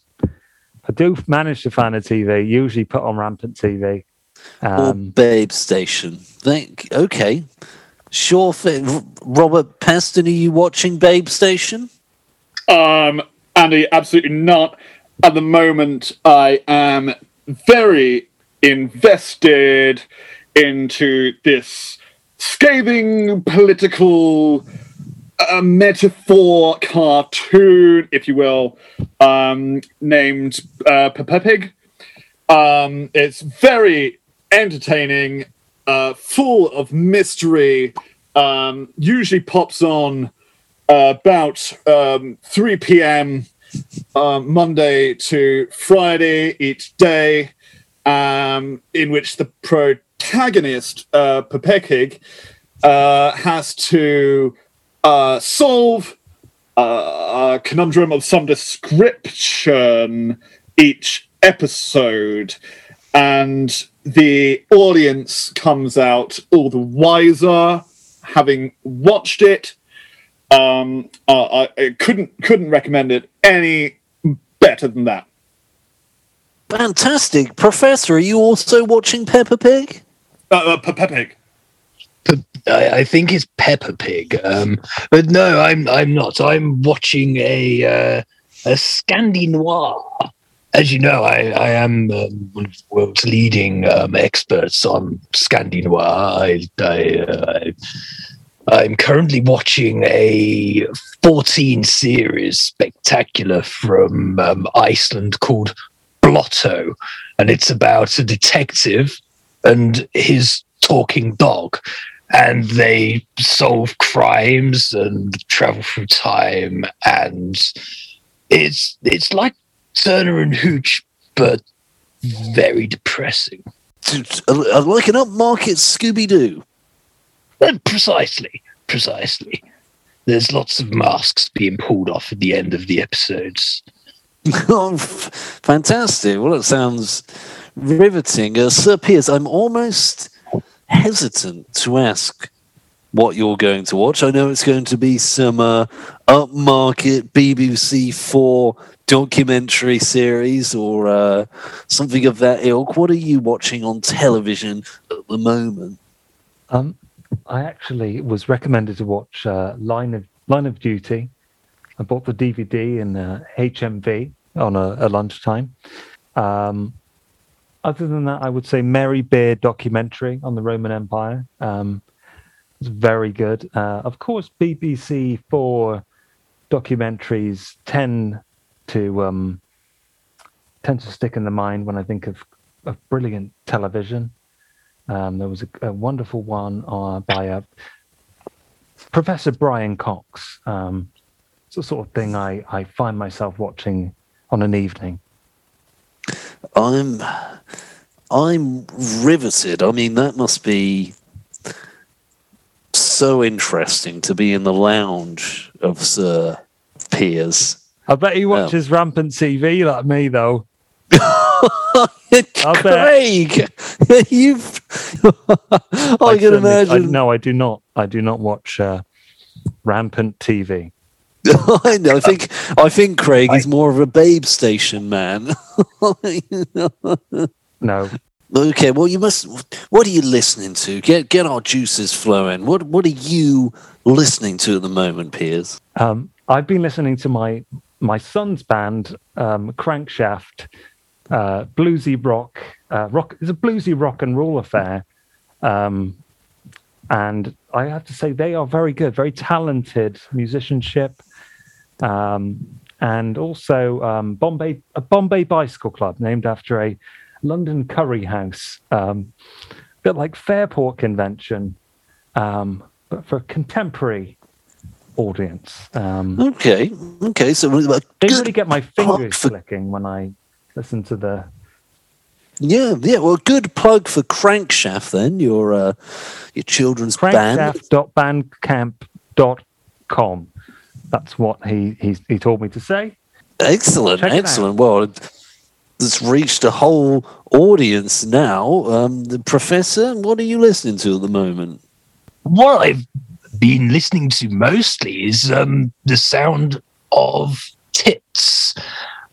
I do manage to find a TV. Usually put on Rampant TV. or Um, Babe Station? Think, okay. Sure. thing. Robert Peston, are you watching Babe Station? Um, Andy, absolutely not. At the moment, I am very invested into this scathing political uh, metaphor cartoon, if you will, um, named uh, Peppa Pig. Um, it's very entertaining, uh, full of mystery. Um, usually pops on uh, about um, 3 p.m. Um, Monday to Friday each day, um, in which the protagonist, uh, Pepekig, uh, has to uh, solve uh, a conundrum of some description each episode, and the audience comes out all the wiser having watched it um, uh, I, couldn't couldn't recommend it any better than that. Fantastic. Professor, are you also watching Peppa Pig? Uh, uh, Pe- Pepig. I, I think it's Peppa Pig. Um, but no, I'm I'm not. I'm watching a uh, a Scandi Noir. As you know, I, I am um, one of the world's leading um, experts on Scandi Noir. I, I, uh, I'm currently watching a 14 series spectacular from um, Iceland called Blotto, and it's about a detective and his talking dog and they solve crimes and travel through time and it's it's like Turner and Hooch but very depressing. Like an upmarket Scooby Doo. Uh, precisely, precisely. There's lots of masks being pulled off at the end of the episodes. Oh, fantastic. Well, it sounds riveting. Uh, Sir Piers, I'm almost hesitant to ask what you're going to watch. I know it's going to be some uh, upmarket BBC 4 documentary series or uh, something of that ilk. What are you watching on television at the moment? Um, I actually was recommended to watch uh, Line of Line of Duty. I bought the DVD in uh, HMV on a, a lunchtime. Um, other than that, I would say Mary Beard documentary on the Roman Empire. Um, it's very good. Uh, of course, BBC Four documentaries tend to um, tend to stick in the mind when I think of, of brilliant television. Um, there was a, a wonderful one uh, by uh, Professor Brian Cox. Um, it's the sort of thing I, I find myself watching on an evening. I'm I'm riveted. I mean, that must be so interesting to be in the lounge of Sir Piers. I bet he watches rampant TV like me, though. Craig, you've. I can certainly- I, imagine. no, I do not. I do not watch uh, rampant TV. I know. I think. I think Craig is more of a babe station man. No, okay. Well, you must. What are you listening to? Get get our juices flowing. What What are you listening to at the moment, Piers? Um, I've been listening to my my son's band, um, Crankshaft, uh, bluesy rock. Uh, rock is a bluesy rock and roll affair, um, and I have to say they are very good, very talented musicianship, um, and also um, Bombay a Bombay Bicycle Club named after a London curry house, um, a bit like Fairport Convention, um, but for a contemporary audience. Um, Okay. Okay. So uh, they really get my fingers for clicking when I listen to the. Yeah, yeah. Well, good plug for Crankshaft then. Your uh, your children's Crankshaft. band. Crankshaft.bandcamp.com. That's what he, he he told me to say. Excellent, Check it excellent. Well, it- it's reached a whole audience now. Um, the professor, what are you listening to at the moment? What I've been listening to mostly is um, the sound of tits.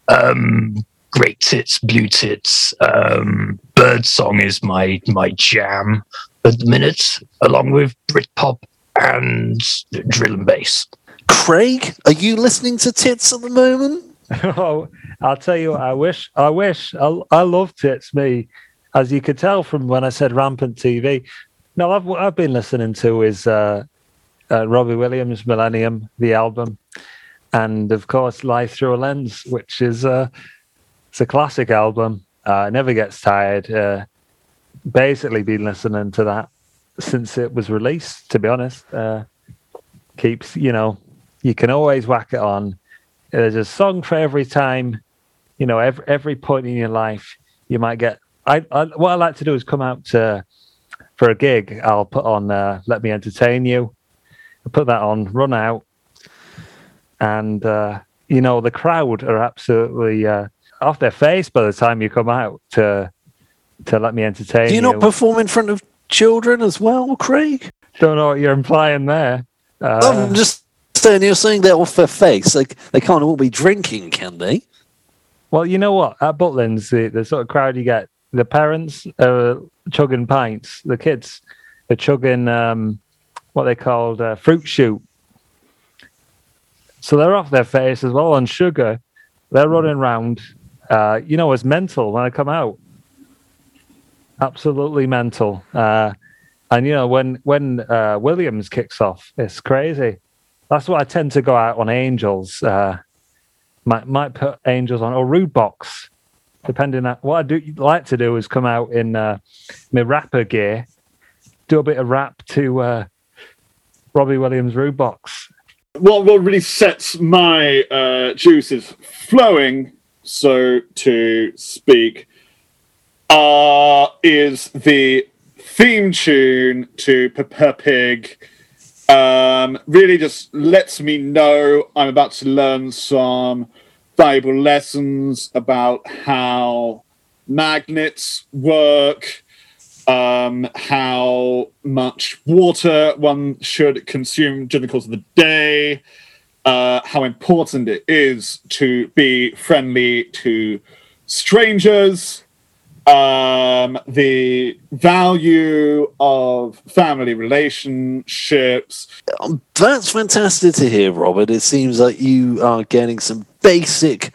Um, great tits, blue tits. Um, bird song is my my jam at the minute, along with Britpop and drill and bass. Craig, are you listening to Tits at the moment? oh, I'll tell you what. I wish. I wish. I, I love tits. Me, as you could tell from when I said rampant TV. No, I've, what I've been listening to is uh, uh, Robbie Williams' Millennium, the album, and of course Life Through a Lens, which is uh, it's a classic album. Uh, never gets tired. Uh, basically, been listening to that since it was released. To be honest, uh, keeps you know you can always whack it on. There's a song for every time, you know, every every point in your life. You might get. I, I what I like to do is come out to for a gig. I'll put on uh, "Let Me Entertain You." I put that on, run out, and uh, you know the crowd are absolutely uh, off their face by the time you come out to to let me entertain Do you you. not perform in front of children as well, Craig? Don't know what you're implying there. Uh, I'm just saying, you're saying they're off their face. Like they can't all be drinking, can they? Well, you know what? At Butlins, the, the sort of crowd you get, the parents are chugging pints, the kids are chugging um, what they called uh, fruit shoot. So they're off their face as well on sugar. They're running around, uh, you know, it's mental when I come out. Absolutely mental. Uh, and you know, when when uh, Williams kicks off, it's crazy. That's why I tend to go out on Angels. Uh, might might put Angels on or Rude Box, depending on what I do like to do is come out in uh, my rapper gear, do a bit of rap to uh, Robbie Williams Rude Box. what what really sets my uh, juices flowing, so to speak, uh, is the theme tune to Peppa Pig. Um, really just lets me know I'm about to learn some valuable lessons about how magnets work, um, how much water one should consume during the course of the day, uh, how important it is to be friendly to strangers, um, the value of family relationships. Um, That's fantastic to hear, Robert. It seems like you are getting some basic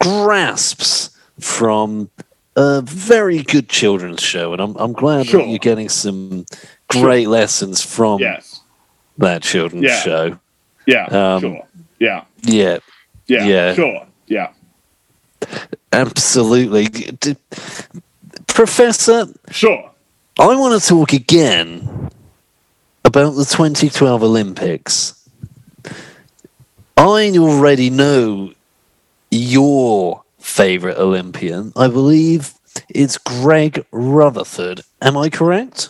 grasps from a very good children's show, and I'm I'm glad Sure. that you're getting some great lessons from Yes. that children's Yeah. show. Yeah. Um, sure. Yeah. Yeah, Yeah. yeah. Sure. Yeah. Absolutely. D- Professor, Sure. I want to talk again about the 2012 Olympics. I already know your favorite Olympian. I believe it's Greg Rutherford. Am I correct?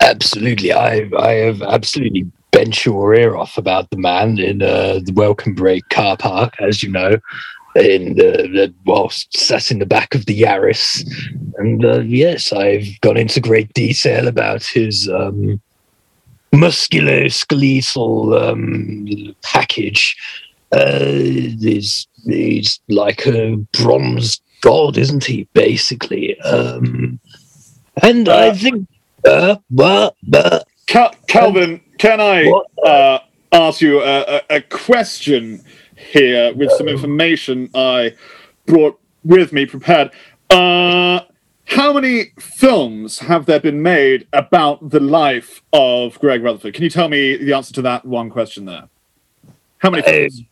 Absolutely, I I have absolutely bent your ear off about the man in uh, the Welcome Break car park, as you know, in the, whilst sat in the back of the Yaris, and uh, yes, I've gone into great detail about his um, musculoskeletal um, package. Uh, he's he's like a bronze god, isn't he? Basically, um, and I Uh, think. Uh, but, but, Cal- Calvin, can I uh, ask you a, a, a question here with some information I brought with me prepared? Uh, how many films have there been made about the life of Greg Rutherford? Can you tell me the answer to that one question there? How many films?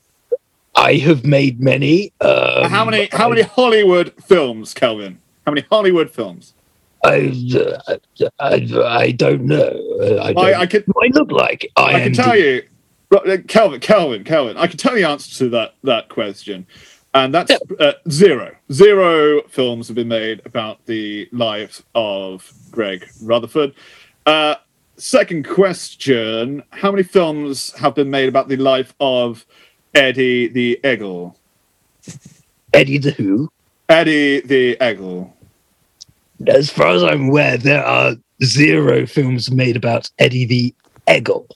I have made many. Um, how many? How many Hollywood films, Kelvin? How many Hollywood films? I, uh, I, I don't know. I, don't, I, I can I look like I, I can tell you, Calvin, Calvin, Calvin. I can tell you the answer to that that question, and that's uh, zero. Zero films have been made about the life of Greg Rutherford. Uh, second question: How many films have been made about the life of Eddie the Eagle? Eddie the Who. Eddie the Eagle. As far as I'm aware, there are zero films made about Eddie the Eggle.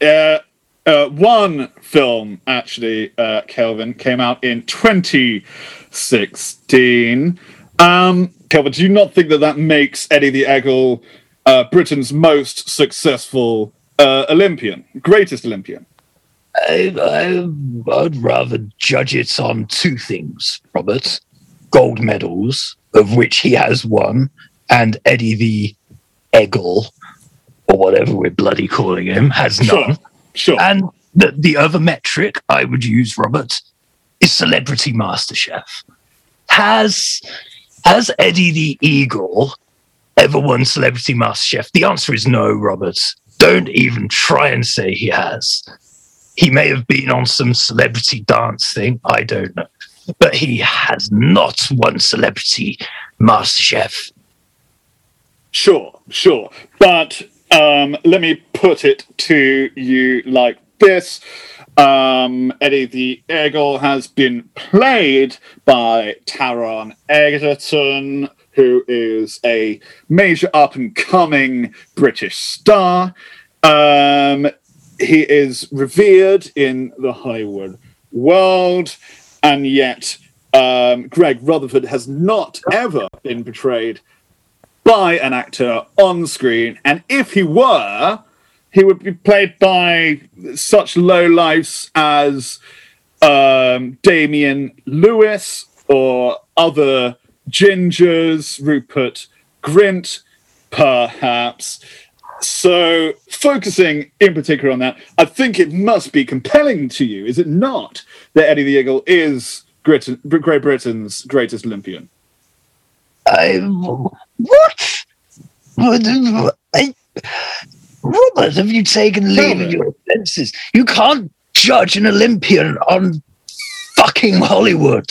Uh, uh, one film, actually, uh, Kelvin, came out in 2016. Um, Kelvin, do you not think that that makes Eddie the Eagle uh, Britain's most successful uh, Olympian, greatest Olympian? I, I'd rather judge it on two things, Robert. Gold medals, of which he has one, and Eddie the Eggle, or whatever we're bloody calling him, has none. Sure. And the, the other metric I would use, Robert, is Celebrity MasterChef. Has has Eddie the Eagle ever won Celebrity MasterChef? The answer is no, Robert. Don't even try and say he has. He may have been on some celebrity dance thing, I don't know. But he has not won Celebrity MasterChef. Sure, sure. But um, let me put it to you like this. Um, Eddie the Eagle has been played by Taron Egerton, who is a major up and coming British star. Um, he is revered in the Hollywood world, and yet um, Greg Rutherford has not ever been portrayed by an actor on screen, and if he were, he would be played by such low lives as um, Damian Lewis or other gingers, Rupert Grint, perhaps. So, focusing in particular on that, I think it must be compelling to you, is it not, that Eddie the Eagle is Great Britain's greatest Olympian? I what? I, Robert, have you taken leave of your senses? You can't judge an Olympian on fucking Hollywood.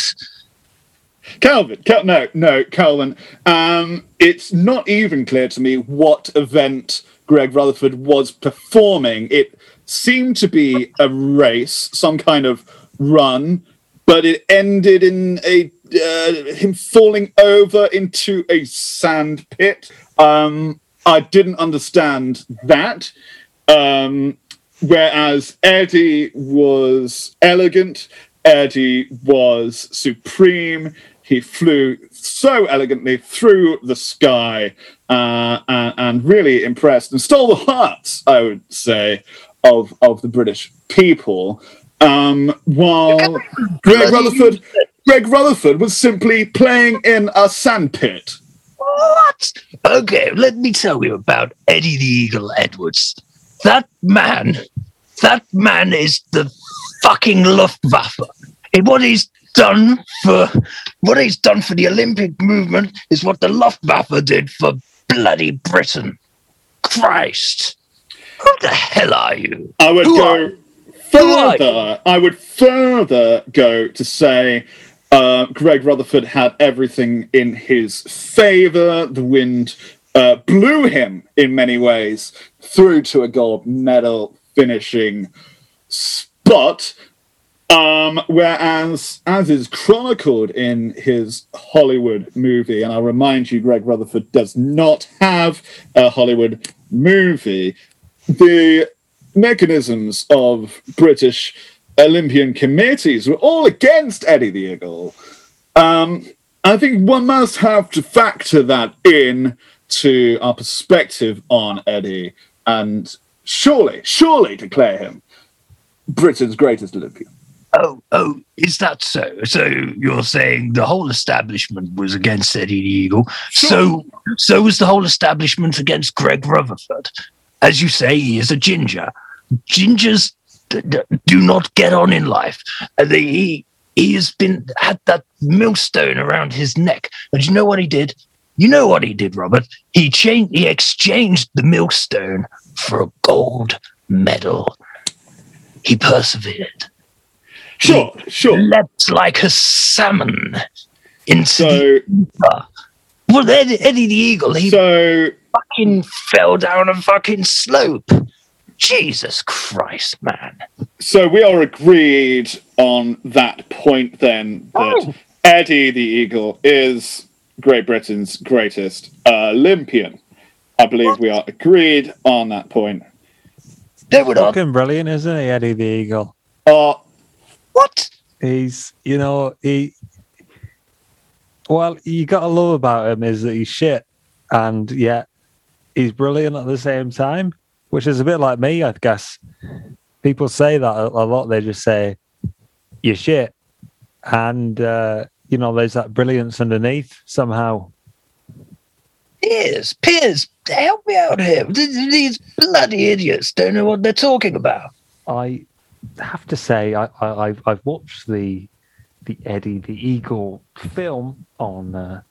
Calvin, Cal- no, no, Calvin. Um, it's not even clear to me what event Greg Rutherford was performing. It seemed to be a race, some kind of run, but it ended in a uh, him falling over into a sand pit. Um, I didn't understand that. Um, whereas Eddie was elegant, Eddie was supreme. He flew so elegantly through the sky uh, and, and really impressed and stole the hearts, I would say, of of the British people. Um, while Greg Rutherford, Greg Rutherford was simply playing in a sandpit. What? Okay, let me tell you about Eddie the Eagle Edwards. That man, that man is the fucking Luftwaffe. And what he's done for what he's done for the Olympic movement is what the Luftwaffe did for bloody Britain. Christ. Who the hell are you? I would Who go are- further. I would further go to say uh, Greg Rutherford had everything in his favor. The wind uh, blew him in many ways through to a gold medal finishing spot. Um, whereas, as is chronicled in his Hollywood movie, and I'll remind you, Greg Rutherford does not have a Hollywood movie. The mechanisms of British Olympian committees were all against Eddie the Eagle. Um, I think one must have to factor that in to our perspective on Eddie and surely, surely declare him Britain's greatest Olympian. Oh, oh, is that so? So you're saying the whole establishment was against Eddie the Eagle. So, so was the whole establishment against Greg Rutherford. As you say, he is a ginger. Gingers do not get on in life. And he he has been had that millstone around his neck. And you know what he did? You know what he did, Robert? He changed. He exchanged the millstone for a gold medal. He persevered Sure, sure. leapt like a salmon into So, the well Eddie, Eddie the Eagle he so fucking fell down a fucking slope Jesus Christ man So we are agreed on that point then that Oh. Eddie the Eagle is Great Britain's greatest Olympian. I believe we are agreed on that point. they would have Fucking brilliant, isn't he, Eddie the Eagle? Uh, what He's, you know, he. Well, you got to love about him is that he's shit, and yet he's brilliant at the same time, which is a bit like me, I guess. People say that a, a lot. They just say you're shit, and uh, you know, there's that brilliance underneath somehow. Piers Piers help me out here these bloody idiots don't know what they're talking about I have to say, I, I, I've, I've watched the the Eddie the Eagle film on uh,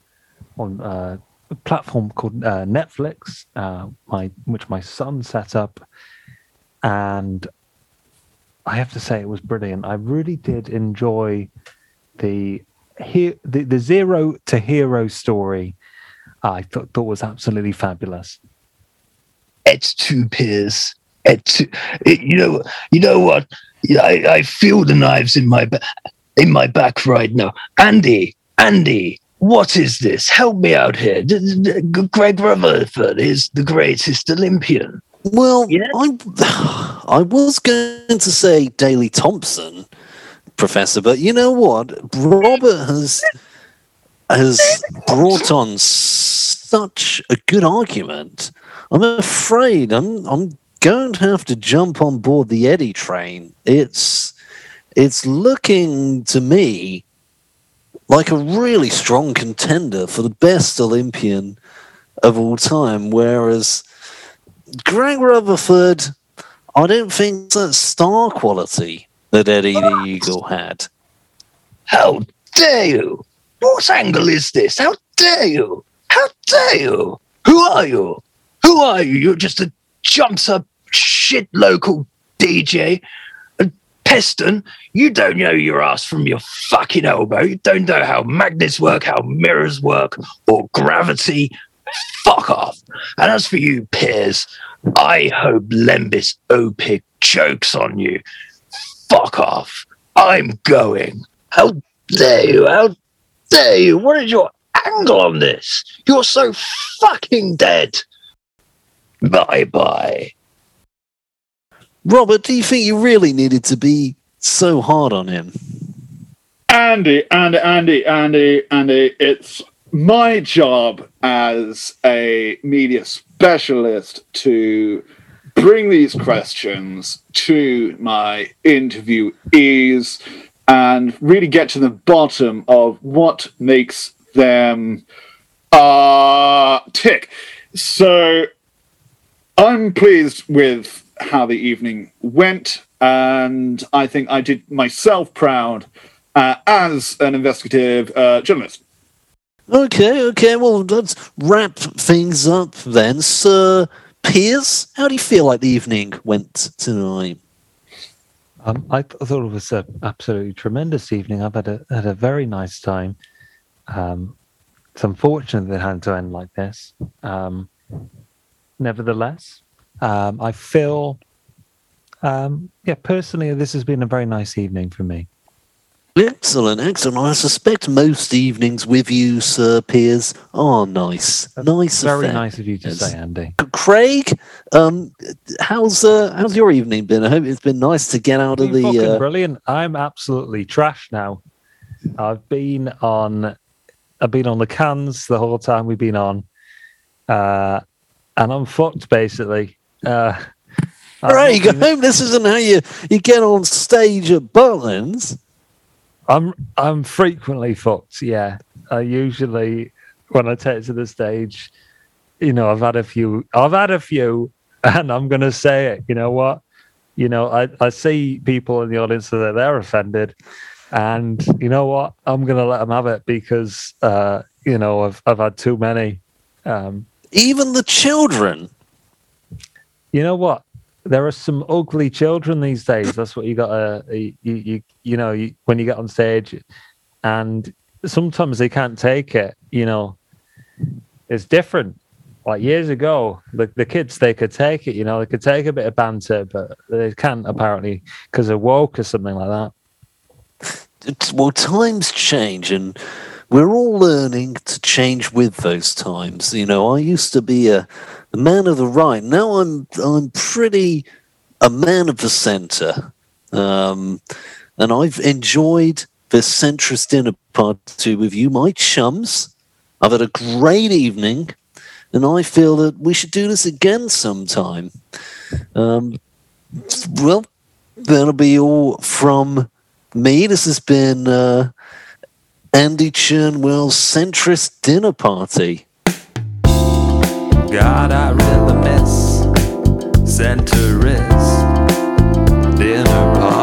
on uh, platform called uh, Netflix, uh, my which my son set up, and I have to say it was brilliant. I really did enjoy the he, the, the zero to hero story. I thought, thought was absolutely fabulous. it's two Piers it's it, you know you know what I, I feel the knives in my in my back right now Andy Andy what is this help me out here Greg Rutherford is the greatest Olympian Well, Yeah. I I was going to say Daley Thompson, Professor. But you know what? Robert has has brought on such a good argument. I'm afraid I'm I'm going to have to jump on board the Eddie train. It's it's looking to me like a really strong contender for the best Olympian of all time, whereas Greg Rutherford, I don't think that star quality that Eddie the Eagle had. How dare you? What angle is this? How dare you? How dare you? Who are you? Who are you? You're just a jumped up shit local DJ. And Peston, you don't know your ass from your fucking elbow. You don't know how magnets work, how mirrors work, or gravity. Fuck off. And as for you, Piers, I hope Lembit Opik chokes on you. Fuck off. I'm going. How dare you? How dare you? What is your angle on this? You're so fucking dead. Bye bye. Robert, do you think you really needed to be so hard on him? Andy, Andy, Andy, Andy, Andy, it's my job as a media specialist to bring these questions to my interviewees and really get to the bottom of what makes them uh, tick. So I'm pleased with how the evening went, and I think I did myself proud uh, as an investigative uh, journalist. Okay, okay, well, let's wrap things up then. Sir Piers, how do you feel like the evening went tonight? Um, I, thought it was an absolutely tremendous evening. I've had a had a very nice time. Um, it's unfortunate that it had to end like this. Um, nevertheless, um, I feel, um, yeah, personally, this has been a very nice evening for me. Excellent, excellent. I suspect most evenings with you, Sir Piers, are nice. Nice, Very affair. nice of you to Yes. say, Andy. Craig, um, how's uh, how's your evening been? I hope it's been nice to get out of the. Uh, brilliant. I'm absolutely trash now. I've been on, I've been on the cans the whole time we've been on, uh, and I'm fucked basically. Uh, Craig, not I even- hope this isn't how you you get on stage at Butlins. I'm I'm frequently fucked. Yeah, I usually when I take it to the stage, you know, I've had a few. I've had a few, and I'm gonna say it. You know what? You know, I I see people in the audience that they're offended, and you know what? I'm gonna let them have it because uh, you know I've I've had too many. Um, Even the children. You know what? There are some ugly children these days. That's what you got to uh, you you you know you, when you get on stage, and sometimes they can't take it. You know, it's different. Like years ago, the the kids they could take it. You know, they could take a bit of banter, but they can't apparently because they're woke or something like that. It's, well, times change, and we're all learning to change with those times. You know, I used to be a, a man of the right. Now I'm I'm pretty a man of the centre, um, and I've enjoyed this centrist dinner party with you, my chums. I've had a great evening, and I feel that we should do this again sometime. Um, well, that'll be all from me. This has been uh, Andy Churnwell's centrist dinner party. God, I really miss centrist dinner party.